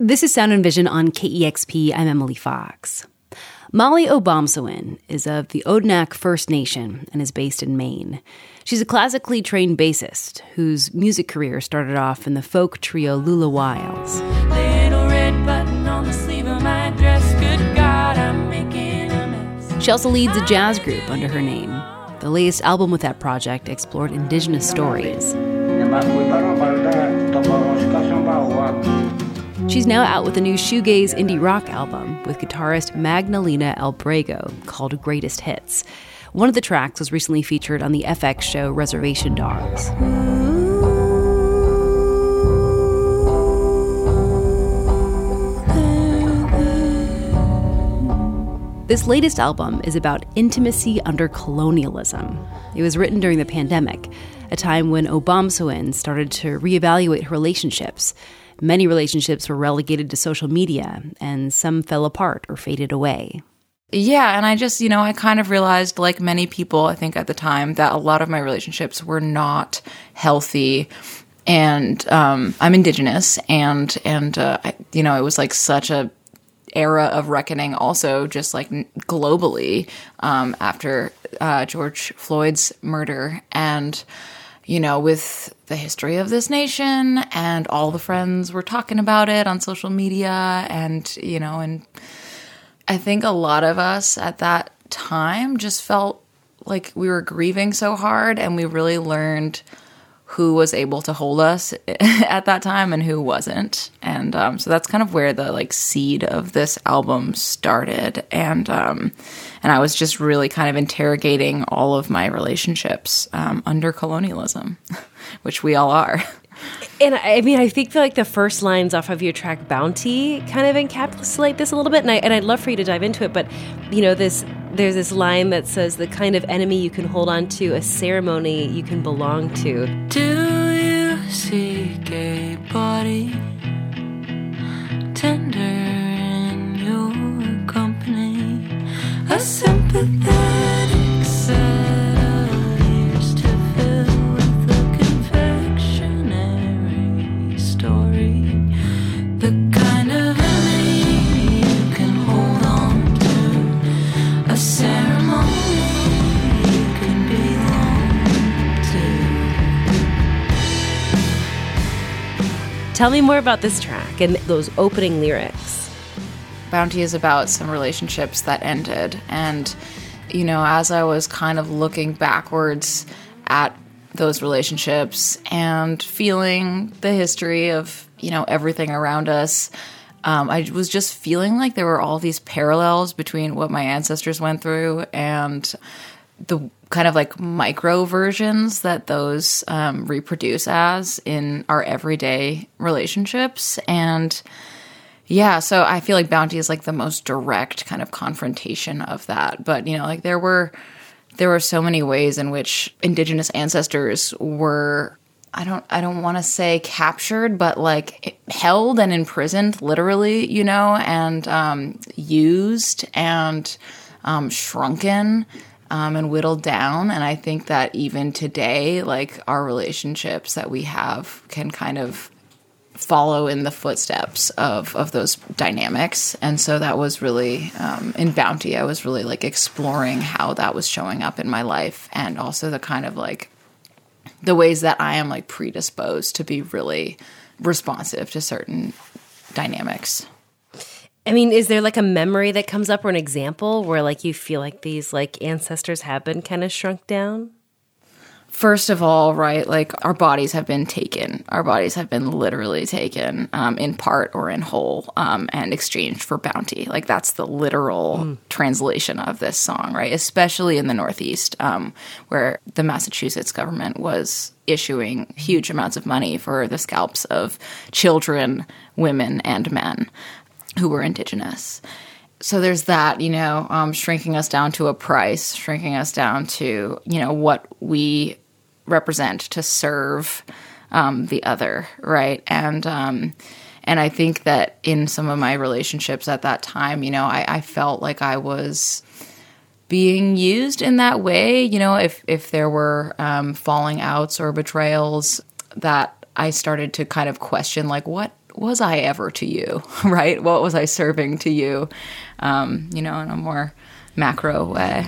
This is Sound and Vision on KEXP. I'm Emily Fox. Mali Obomsawin is of the Odanak First Nation and is based in Maine. She's a classically trained bassist whose music career started off in the folk trio Lula Wiles. She also leads a jazz group under her name. The latest album with that project explored indigenous stories. She's now out with a new shoegaze indie rock album with guitarist Magdalena Abrego called Greatest Hits. One of the tracks was recently featured on the FX show Reservation Dogs. This latest album is about intimacy under colonialism. It was written during the pandemic, a time when Obomsawin started to reevaluate her relationships. Many relationships were relegated to social media, and some fell apart or faded away. Yeah, and I just, you know, I kind of realized, like many people, I think at the time, that a lot of my relationships were not healthy. And um, I'm Indigenous, and and uh, I, you know, it was like such a era of reckoning also just like globally um, after uh, george floyd's murder and you know with the history of this nation and all the friends were talking about it on social media and you know and i think a lot of us at that time just felt like we were grieving so hard and we really learned who was able to hold us at that time and who wasn't. And um, so that's kind of where the like seed of this album started. And um, and i was just really kind of interrogating all of my relationships um, under colonialism which we all are. And I mean, I think like the first lines off of your track "Bounty" kind of encapsulate this a little bit, and I and I'd love for you to dive into it. But you know, this there's this line that says, "The kind of enemy you can hold on to, a ceremony you can belong to." Do you seek a body tender in your company, a sympathetic Tell me more about this track and those opening lyrics. Bounty is about some relationships that ended. And, you know, as I was kind of looking backwards at those relationships and feeling the history of, you know, everything around us, um, I was just feeling like there were all these parallels between what my ancestors went through and the kind of like micro versions that those um, reproduce as in our everyday relationships. And, yeah, so I feel like Bounty is like the most direct kind of confrontation of that. But, you know, like there were there were so many ways in which indigenous ancestors were I don't I don't want to say captured, but like held and imprisoned literally, you know, and um, used and um, shrunken um, and whittled down. And I think that even today, like our relationships that we have can kind of follow in the footsteps of of those dynamics and so that was really um, in bounty i was really like exploring how that was showing up in my life and also the kind of like the ways that i am like predisposed to be really responsive to certain dynamics I mean, is there like a memory that comes up or an example where like you feel like these like ancestors have been kind of shrunk down? First of all, right, like our bodies have been taken. Our bodies have been literally taken um, in part or in whole um, and exchanged for bounty. Like that's the literal mm. translation of this song, right? Especially in the Northeast, um, where the Massachusetts government was issuing huge amounts of money for the scalps of children, women, and men who were indigenous so there's that, you know, um, shrinking us down to a price, shrinking us down to, you know, what we represent to serve um, the other, right? And um, and I think that in some of my relationships at that time, you know, I, I felt like I was being used in that way. You know, if if there were um, falling outs or betrayals, that I started to kind of question, like, what was I ever to you, right? What was I serving to you, um, you know, in a more macro way.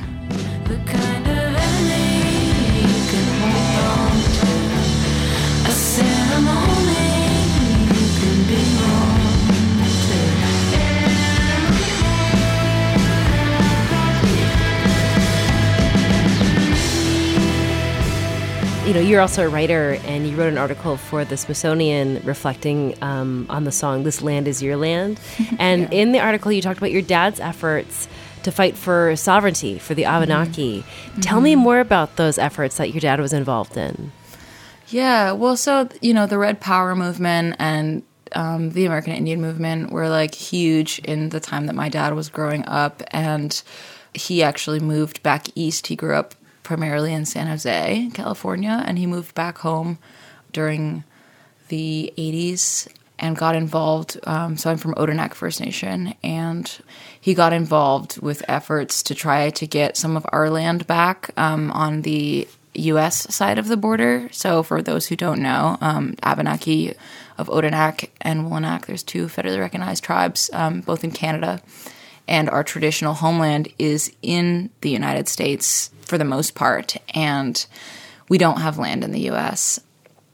Know, you're also a writer, and you wrote an article for the Smithsonian reflecting um, on the song "This Land Is Your Land." And in the article, you talked about your dad's efforts to fight for sovereignty for the Abenaki. Tell me more about those efforts that your dad was involved in. Yeah, well, so you know, the Red Power movement and um, the American Indian movement were like huge in the time that my dad was growing up, and he actually moved back east. He grew up primarily in San Jose, California, and he moved back home during the 80s and got involved. Um, so I'm from Odanak First Nation, and he got involved with efforts to try to get some of our land back um, on the U.S. side of the border. So for those who don't know, um, Abenaki of Odanak and Wolinak, there's two federally recognized tribes, um, both in Canada. And our traditional homeland is in the United States for the most part, and we don't have land in the U.S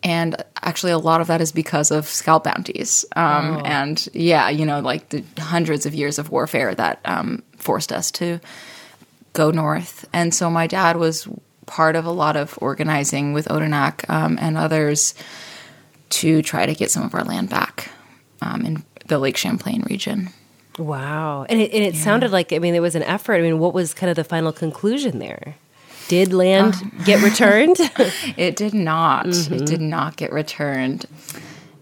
and actually a lot of that is because of scalp bounties. Um, and yeah you know like the hundreds of years of warfare that um, forced us to go north. And so my dad was part of a lot of organizing with odanak um, and others to try to get some of our land back um, in the lake champlain region Wow. And it, and it sounded like, I mean, there was an effort. I mean, what was kind of the final conclusion there? Did land get returned? It did not. It did not get returned.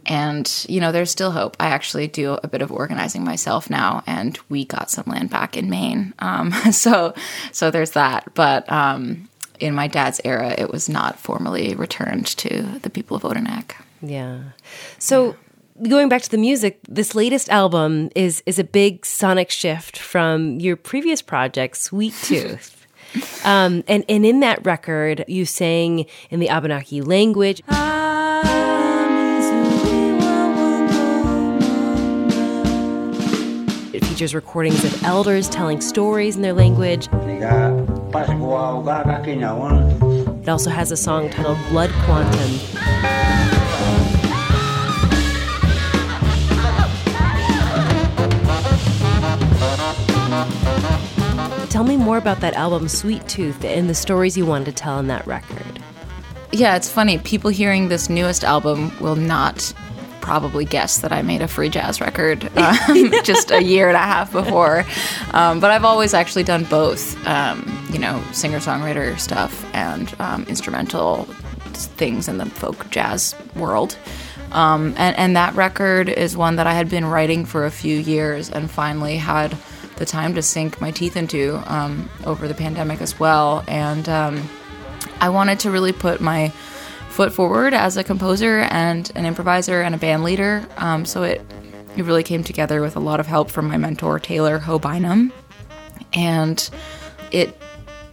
And, you know, there's still hope. I actually do a bit of organizing myself now, and we got some land back in Maine. Um, so, so there's that. But um, in my dad's era, it was not formally returned to the people of Odanak. yeah. So going back to the music, this latest album is is a big sonic shift from your previous project, Sweet Tooth. um, and and in that record, you sang in the Abenaki language. It features recordings of elders telling stories in their language. Tiga pas gua uga kaki nyawa. It also has a song titled Blood Quantum. Tell me more about that album, Sweet Tooth, and the stories you wanted to tell in that record. Yeah, it's funny. People hearing this newest album will not probably guess that I made a free jazz record um, just a year and a half before. Um, but I've always actually done both, um, you know, singer songwriter stuff and um, instrumental things in the folk jazz world. Um, and, and that record is one that I had been writing for a few years and finally had the time to sink my teeth into um, over the pandemic as well. And um, I wanted to really put my foot forward as a composer and an improviser and a band leader. Um, so it it really came together with a lot of help from my mentor Taylor Ho Bynum, and it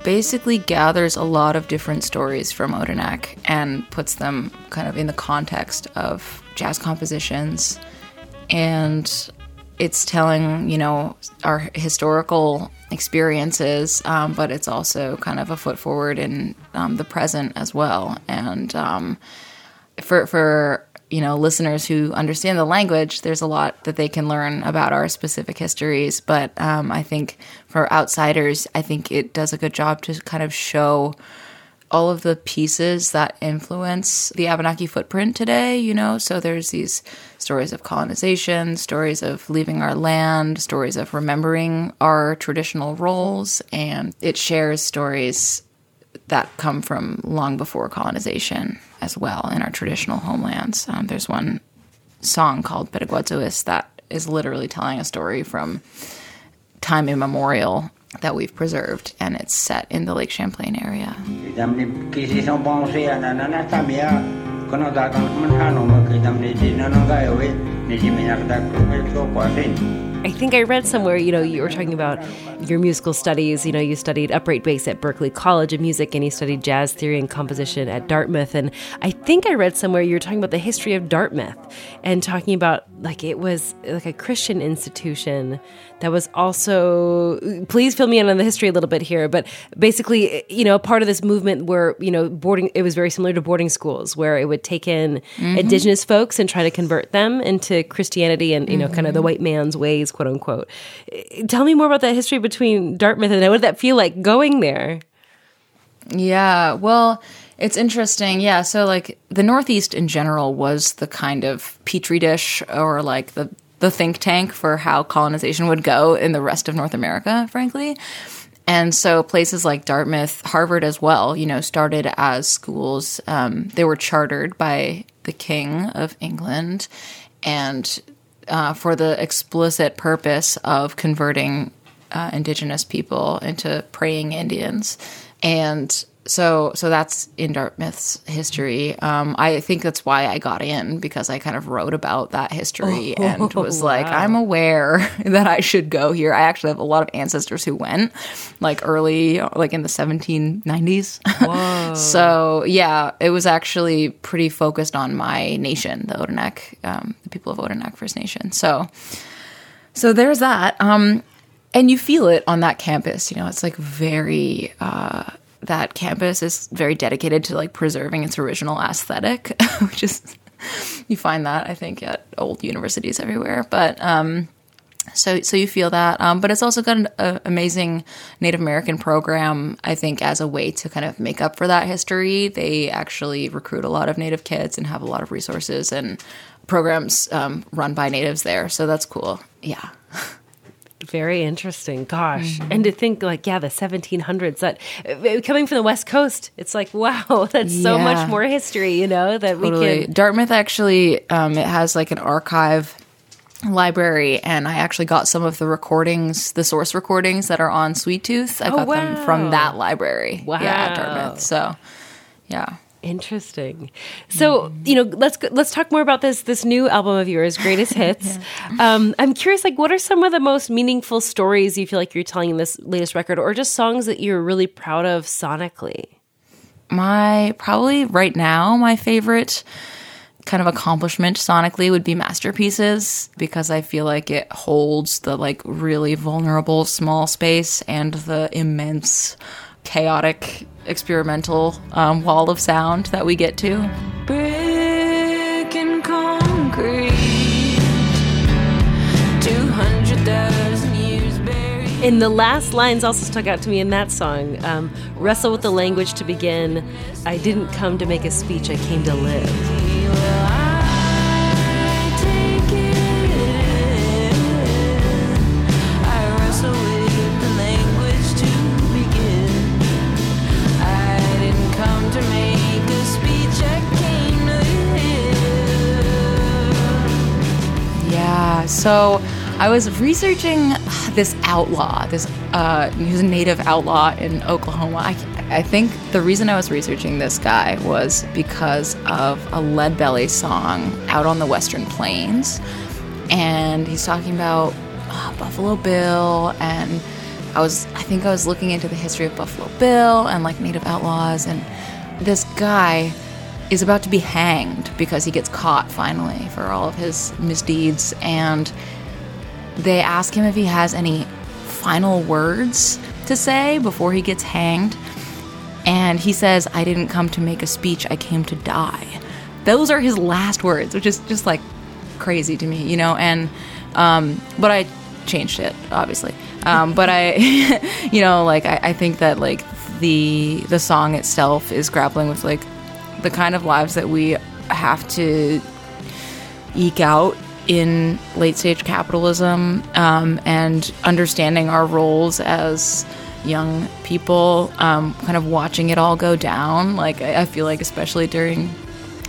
basically gathers a lot of different stories from Odanak and puts them kind of in the context of jazz compositions and it's telling you know our historical experiences um, but it's also kind of a foot forward in um, the present as well. And um, for for you know listeners who understand the language there's a lot that they can learn about our specific histories. But um, i think for outsiders i think it does a good job to kind of show all of the pieces that influence the Abenaki footprint today, you know? So there's these stories of colonization, stories of leaving our land, stories of remembering our traditional roles, and it shares stories that come from long before colonization as well in our traditional homelands. Um, there's one song called Pedaguazuis that is literally telling a story from time immemorial that we've preserved, and it's set in the Lake Champlain area. I think I read somewhere, you know, you were talking about your musical studies. You know, you studied upright bass at Berklee College of Music and you studied jazz theory and composition at Dartmouth. And I think I read somewhere you were talking about the history of Dartmouth and talking about like it was like a Christian institution that was also please fill me in on the history a little bit here but basically you know part of this movement where you know boarding it was very similar to boarding schools where it would take in mm-hmm. indigenous folks and try to convert them into Christianity and you know mm-hmm. kind of the white man's ways quote unquote tell me more about that history between Dartmouth and what did that feel like going there Yeah, well, it's interesting. Yeah, so like the Northeast in general was the kind of petri dish or like the the think tank for how colonization would go in the rest of North America, frankly. And so places like Dartmouth, Harvard as well, you know, started as schools. Um, they were chartered by the King of England and uh, for the explicit purpose of converting uh, indigenous people into praying Indians. And so so that's in Dartmouth's history. Um, I think that's why I got in because I kind of wrote about that history and was like, I'm aware that I should go here. I actually have a lot of ancestors who went, like early, like in the 1790s. so yeah, it was actually pretty focused on my nation, the Odanak, um, the people of Odanak First Nation. So so there's that. Um, and you feel it on that campus. You know, it's like very. Uh, that campus is very dedicated to like preserving its original aesthetic, which is you find that I think at old universities everywhere. But um, so so you feel that, um, but it's also got an amazing Native American program. I think as a way to kind of make up for that history, they actually recruit a lot of Native kids and have a lot of resources and programs um, run by natives there. So that's cool. Yeah. Very interesting. Gosh. And to think like, yeah, the 1700s that uh, coming from the West Coast, it's like, wow, that's so much more history, you know, that we Totally. can Dartmouth actually, um, it has like an archive library, and I actually got some of the recordings, the source recordings that are on Sweet Tooth. I Oh, got them from that library. Wow. Yeah, at Dartmouth. So, yeah. Interesting. So, you know, let's let's talk more about this this new album of yours, Greatest Hits. um, I'm curious, like, what are some of the most meaningful stories you feel like you're telling in this latest record, or just songs that you're really proud of sonically? My probably right now, my favorite kind of accomplishment sonically would be masterpieces because I feel like it holds the like really vulnerable small space and the immense chaotic experimental um, wall of sound that we get to. Brick and concrete. 200,000 years buried. And the last lines also stuck out to me in that song. Um, Wrestle with the language to begin. I didn't come to make a speech, I came to live. So I was researching this outlaw, this uh, he's a native outlaw in Oklahoma. I, I think the reason I was researching this guy was because of a Lead Belly song out on the Western Plains, and he's talking about uh, Buffalo Bill and. I was, I think I was looking into the history of Buffalo Bill and like Native outlaws, and this guy is about to be hanged because he gets caught finally for all of his misdeeds. And they ask him if he has any final words to say before he gets hanged. And he says, I didn't come to make a speech, I came to die. Those are his last words, which is just like crazy to me, you know? And, um, but I changed it, obviously. Um, but I, you know, like, I, I think that, like, the the song itself is grappling with like the kind of lives that we have to eke out in late stage capitalism um, and understanding our roles as young people, um, kind of watching it all go down. Like, I, I feel like, especially during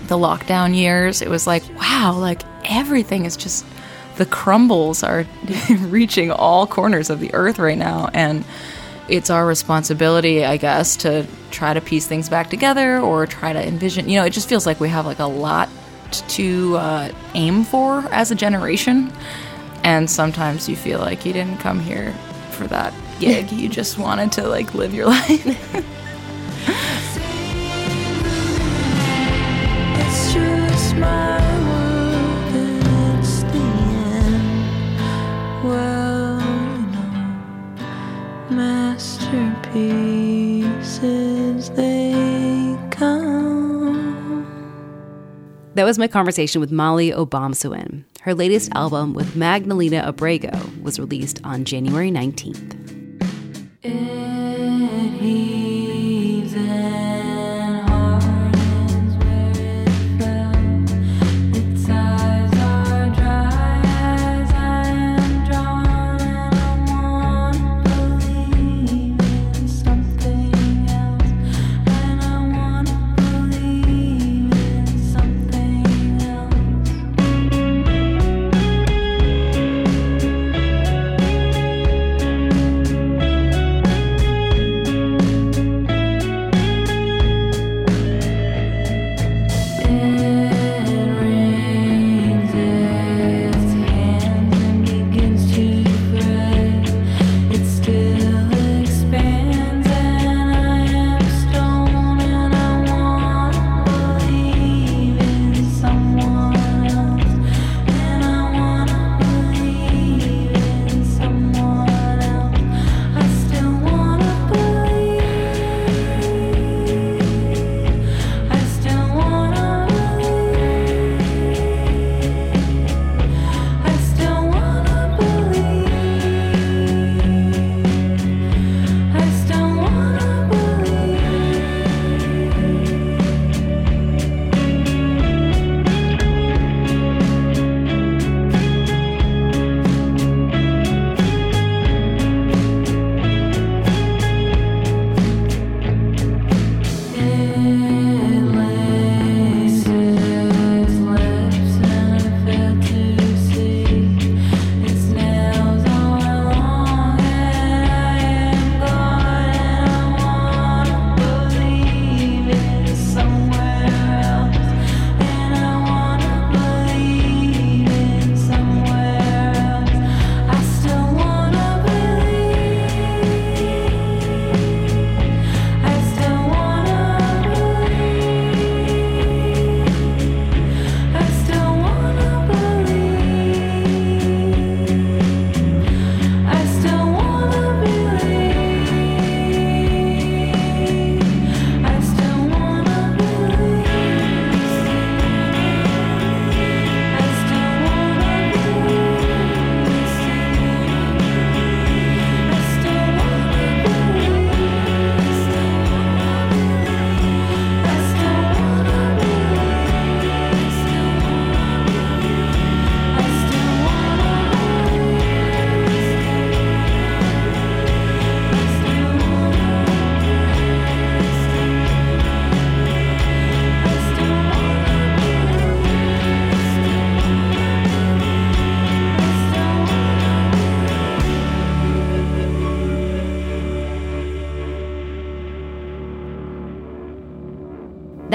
the lockdown years, it was like, wow, like everything is just the crumbles are reaching all corners of the earth right now. And it's our responsibility, I guess, to try to piece things back together or try to envision. You know, it just feels like we have like a lot to uh, aim for as a generation. And sometimes you feel like you didn't come here for that gig. you just wanted to like live your life. That was my conversation with Mali Obomsawin. Her latest album with Magdalena Abrego was released on January 19th. It